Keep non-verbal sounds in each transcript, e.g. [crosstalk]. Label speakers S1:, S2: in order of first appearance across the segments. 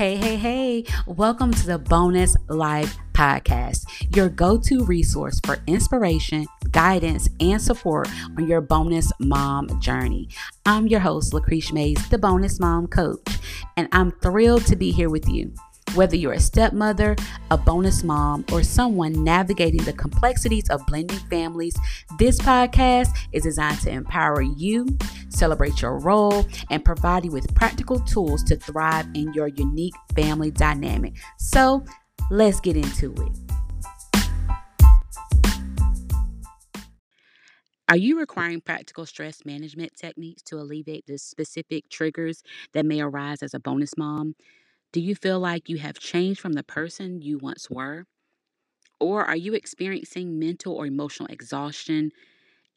S1: Hey, hey, hey, welcome to the Bonus Life Podcast, your go to resource for inspiration, guidance, and support on your bonus mom journey. I'm your host, Lucretia Mayes, the Bonus Mom Coach, and I'm thrilled to be here with you. Whether you're a stepmother, a bonus mom, or someone navigating the complexities of blending families, this podcast is designed to empower you, celebrate your role, and provide you with practical tools to thrive in your unique family dynamic. So let's get into it. Are you requiring practical stress management techniques to alleviate the specific triggers that may arise as a bonus mom? Do you feel like you have changed from the person you once were? Or are you experiencing mental or emotional exhaustion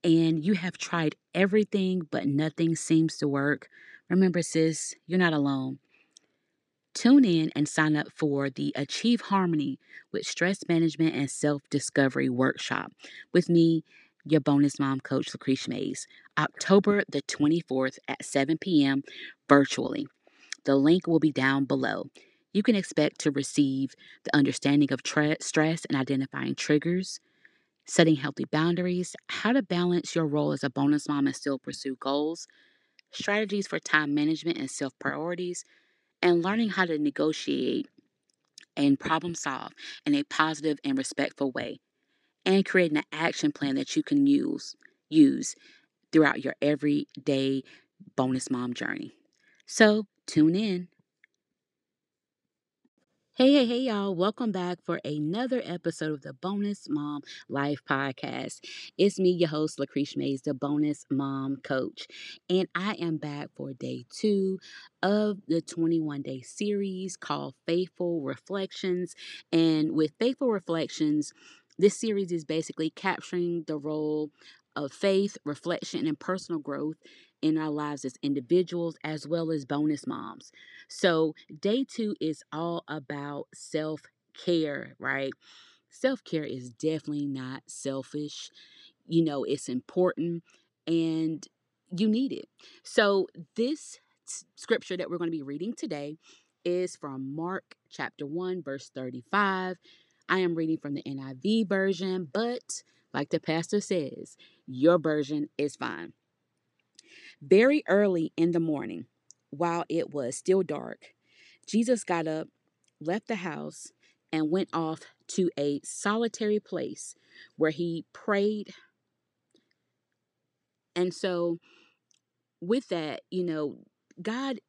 S1: and you have tried everything but nothing seems to work? Remember, sis, you're not alone. Tune in and sign up for the Achieve Harmony with Stress Management and Self Discovery Workshop with me, your bonus mom coach, Lucretia Mayes, October the 24th at 7 p.m. virtually. The link will be down below. You can expect to receive the understanding of tra- stress and identifying triggers, setting healthy boundaries, how to balance your role as a bonus mom and still pursue goals, strategies for time management and self priorities, and learning how to negotiate and problem solve in a positive and respectful way, and creating an action plan that you can use use throughout your everyday bonus mom journey. So, tune in. Hey, hey, hey, y'all. Welcome back for another episode of the Bonus Mom Life Podcast. It's me, your host, Lucretia Mayes, the Bonus Mom Coach. And I am back for day two of the 21 day series called Faithful Reflections. And with Faithful Reflections, this series is basically capturing the role of faith, reflection, and personal growth in our lives as individuals as well as bonus moms. So, day two is all about self care, right? Self care is definitely not selfish. You know, it's important and you need it. So, this scripture that we're going to be reading today is from Mark chapter 1, verse 35. I am reading from the NIV version, but like the pastor says, your version is fine. Very early in the morning, while it was still dark, Jesus got up, left the house, and went off to a solitary place where he prayed. And so, with that, you know, God,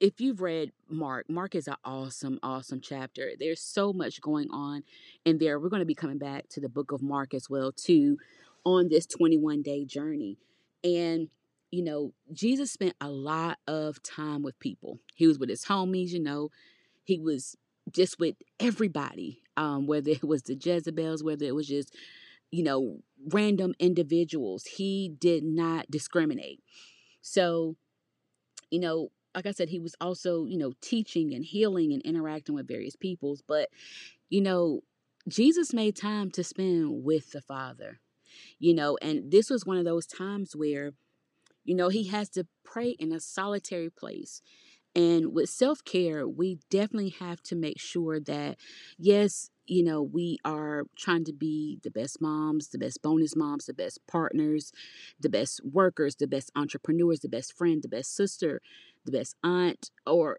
S1: if you've read Mark, Mark is an awesome, awesome chapter. There's so much going on in there. We're going to be coming back to the book of Mark as well, too, on this 21 day journey. And you know, Jesus spent a lot of time with people. He was with his homies, you know, he was just with everybody, um, whether it was the Jezebels, whether it was just, you know, random individuals. He did not discriminate. So, you know, like I said, he was also, you know, teaching and healing and interacting with various peoples. But, you know, Jesus made time to spend with the Father, you know, and this was one of those times where you know, he has to pray in a solitary place. And with self care, we definitely have to make sure that, yes, you know, we are trying to be the best moms, the best bonus moms, the best partners, the best workers, the best entrepreneurs, the best friend, the best sister, the best aunt, or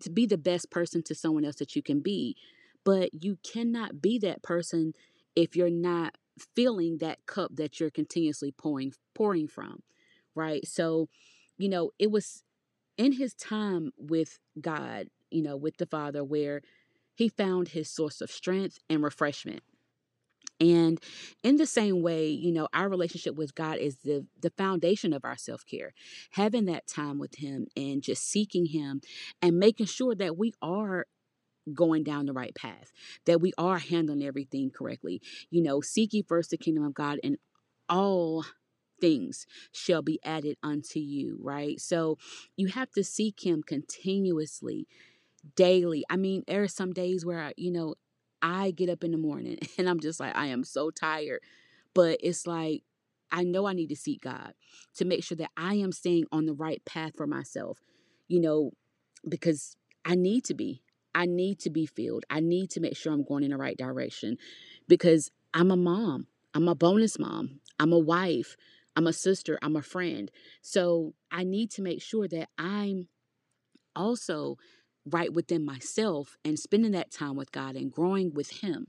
S1: to be the best person to someone else that you can be. But you cannot be that person if you're not filling that cup that you're continuously pouring pouring from right? So, you know, it was in his time with God, you know, with the Father, where he found his source of strength and refreshment. And in the same way, you know, our relationship with God is the the foundation of our self-care. Having that time with him and just seeking him and making sure that we are going down the right path, that we are handling everything correctly. You know, seek ye first the kingdom of God and all things shall be added unto you, right? So you have to seek Him continuously, daily. I mean, there are some days where, I, you know, I get up in the morning [laughs] and I'm just like, I am so tired. But it's like, I know I need to seek God to make sure that I am staying on the right path for myself, you know, because I need to be. I need to be filled. I need to make sure I'm going in the right direction because I'm a mom. I'm a bonus mom. I'm a wife. I'm a sister. I'm a friend. So I need to make sure that I'm also right within myself and spending that time with God and growing with Him.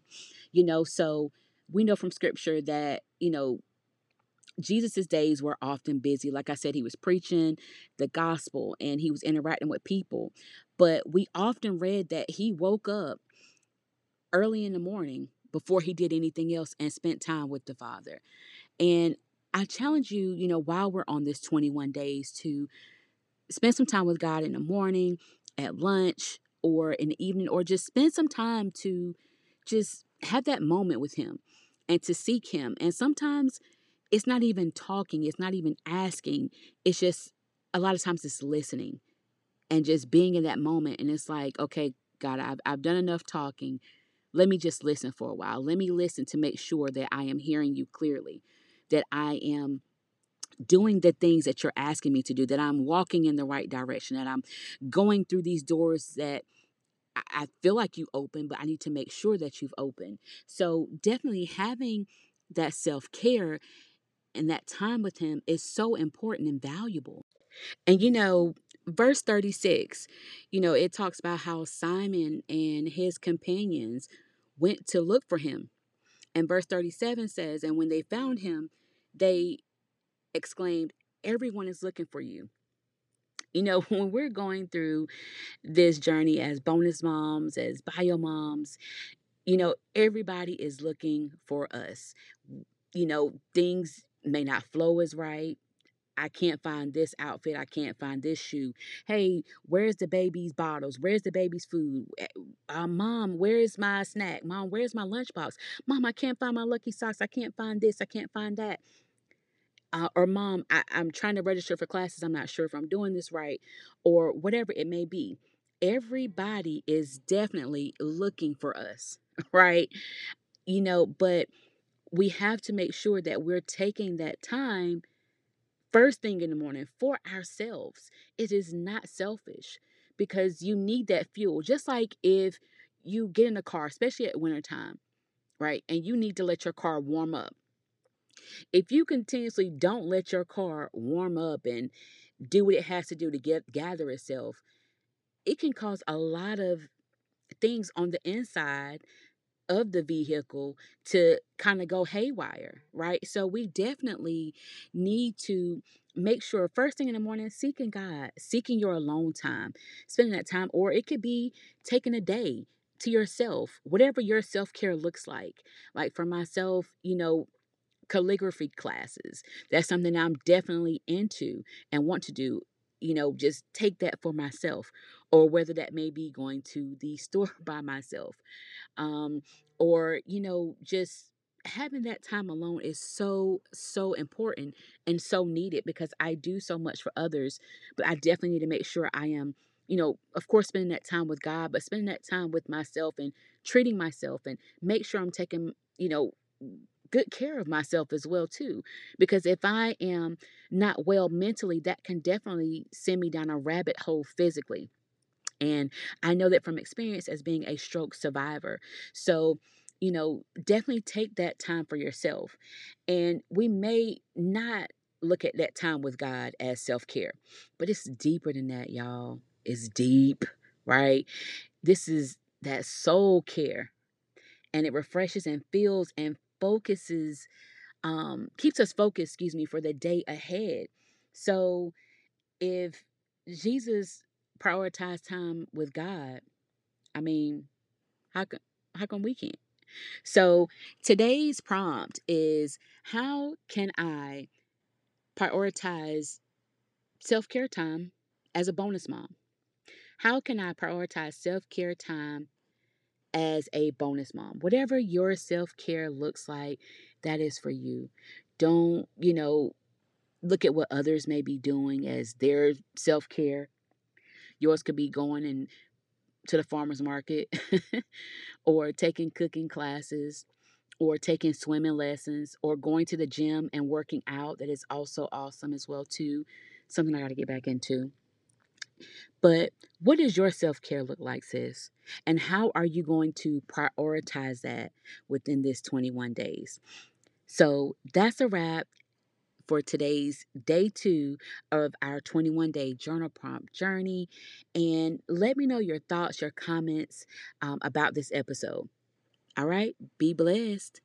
S1: You know, so we know from scripture that, you know, Jesus's days were often busy. Like I said, he was preaching the gospel and he was interacting with people. But we often read that he woke up early in the morning before he did anything else and spent time with the Father. And I challenge you, you know, while we're on this 21 days to spend some time with God in the morning, at lunch, or in the evening, or just spend some time to just have that moment with Him and to seek Him. And sometimes it's not even talking, it's not even asking, it's just a lot of times it's listening and just being in that moment. And it's like, okay, God, I've, I've done enough talking. Let me just listen for a while. Let me listen to make sure that I am hearing you clearly, that I am doing the things that you're asking me to do, that I'm walking in the right direction, that I'm going through these doors that I feel like you open, but I need to make sure that you've opened. So definitely having that self care and that time with Him is so important and valuable. And you know, verse 36, you know, it talks about how Simon and his companions went to look for him. And verse 37 says, And when they found him, they exclaimed, Everyone is looking for you. You know, [laughs] when we're going through this journey as bonus moms, as bio moms, you know, everybody is looking for us. You know, things may not flow as right. I can't find this outfit. I can't find this shoe. Hey, where's the baby's bottles? Where's the baby's food? Eh, uh, Mom, where's my snack? Mom, where's my lunchbox? Mom, I can't find my lucky socks. I can't find this. I can't find that. Uh, or mom, I, I'm trying to register for classes. I'm not sure if I'm doing this right, or whatever it may be. Everybody is definitely looking for us, [laughs] right? You know, but we have to make sure that we're taking that time first thing in the morning for ourselves. It is not selfish because you need that fuel. Just like if you get in a car, especially at wintertime, right? And you need to let your car warm up. If you continuously don't let your car warm up and do what it has to do to get gather itself, it can cause a lot of things on the inside of the vehicle to kind of go haywire, right? So we definitely need to make sure first thing in the morning seeking God, seeking your alone time, spending that time or it could be taking a day to yourself, whatever your self-care looks like. Like for myself, you know, calligraphy classes. That's something I'm definitely into and want to do. You know, just take that for myself, or whether that may be going to the store [laughs] by myself, um, or you know, just having that time alone is so so important and so needed because I do so much for others, but I definitely need to make sure I am, you know, of course, spending that time with God, but spending that time with myself and treating myself and make sure I'm taking, you know good care of myself as well too because if i am not well mentally that can definitely send me down a rabbit hole physically and i know that from experience as being a stroke survivor so you know definitely take that time for yourself and we may not look at that time with god as self-care but it's deeper than that y'all it's deep right? This is that soul care and it refreshes and fills and focuses um keeps us focused excuse me for the day ahead. So if jesus prioritized time with god i mean how can how come we can't so today's prompt is how can i prioritize self-care time as a bonus mom how can i prioritize self-care time as a bonus mom. Whatever your self care looks like, that is for you. Don't, you know, look at what others may be doing as their self care. Yours could be going and to the farmer's market [laughs] or taking cooking classes or taking swimming lessons or going to the gym and working out that is also awesome as well too something i got to get back into But what does your self care look like, sis? And how are you going to prioritize that within this 21 days? So that's a wrap for today's day two of our 21 day journal prompt journey. And let me know your thoughts, your comments um, about this episode. All right, be blessed.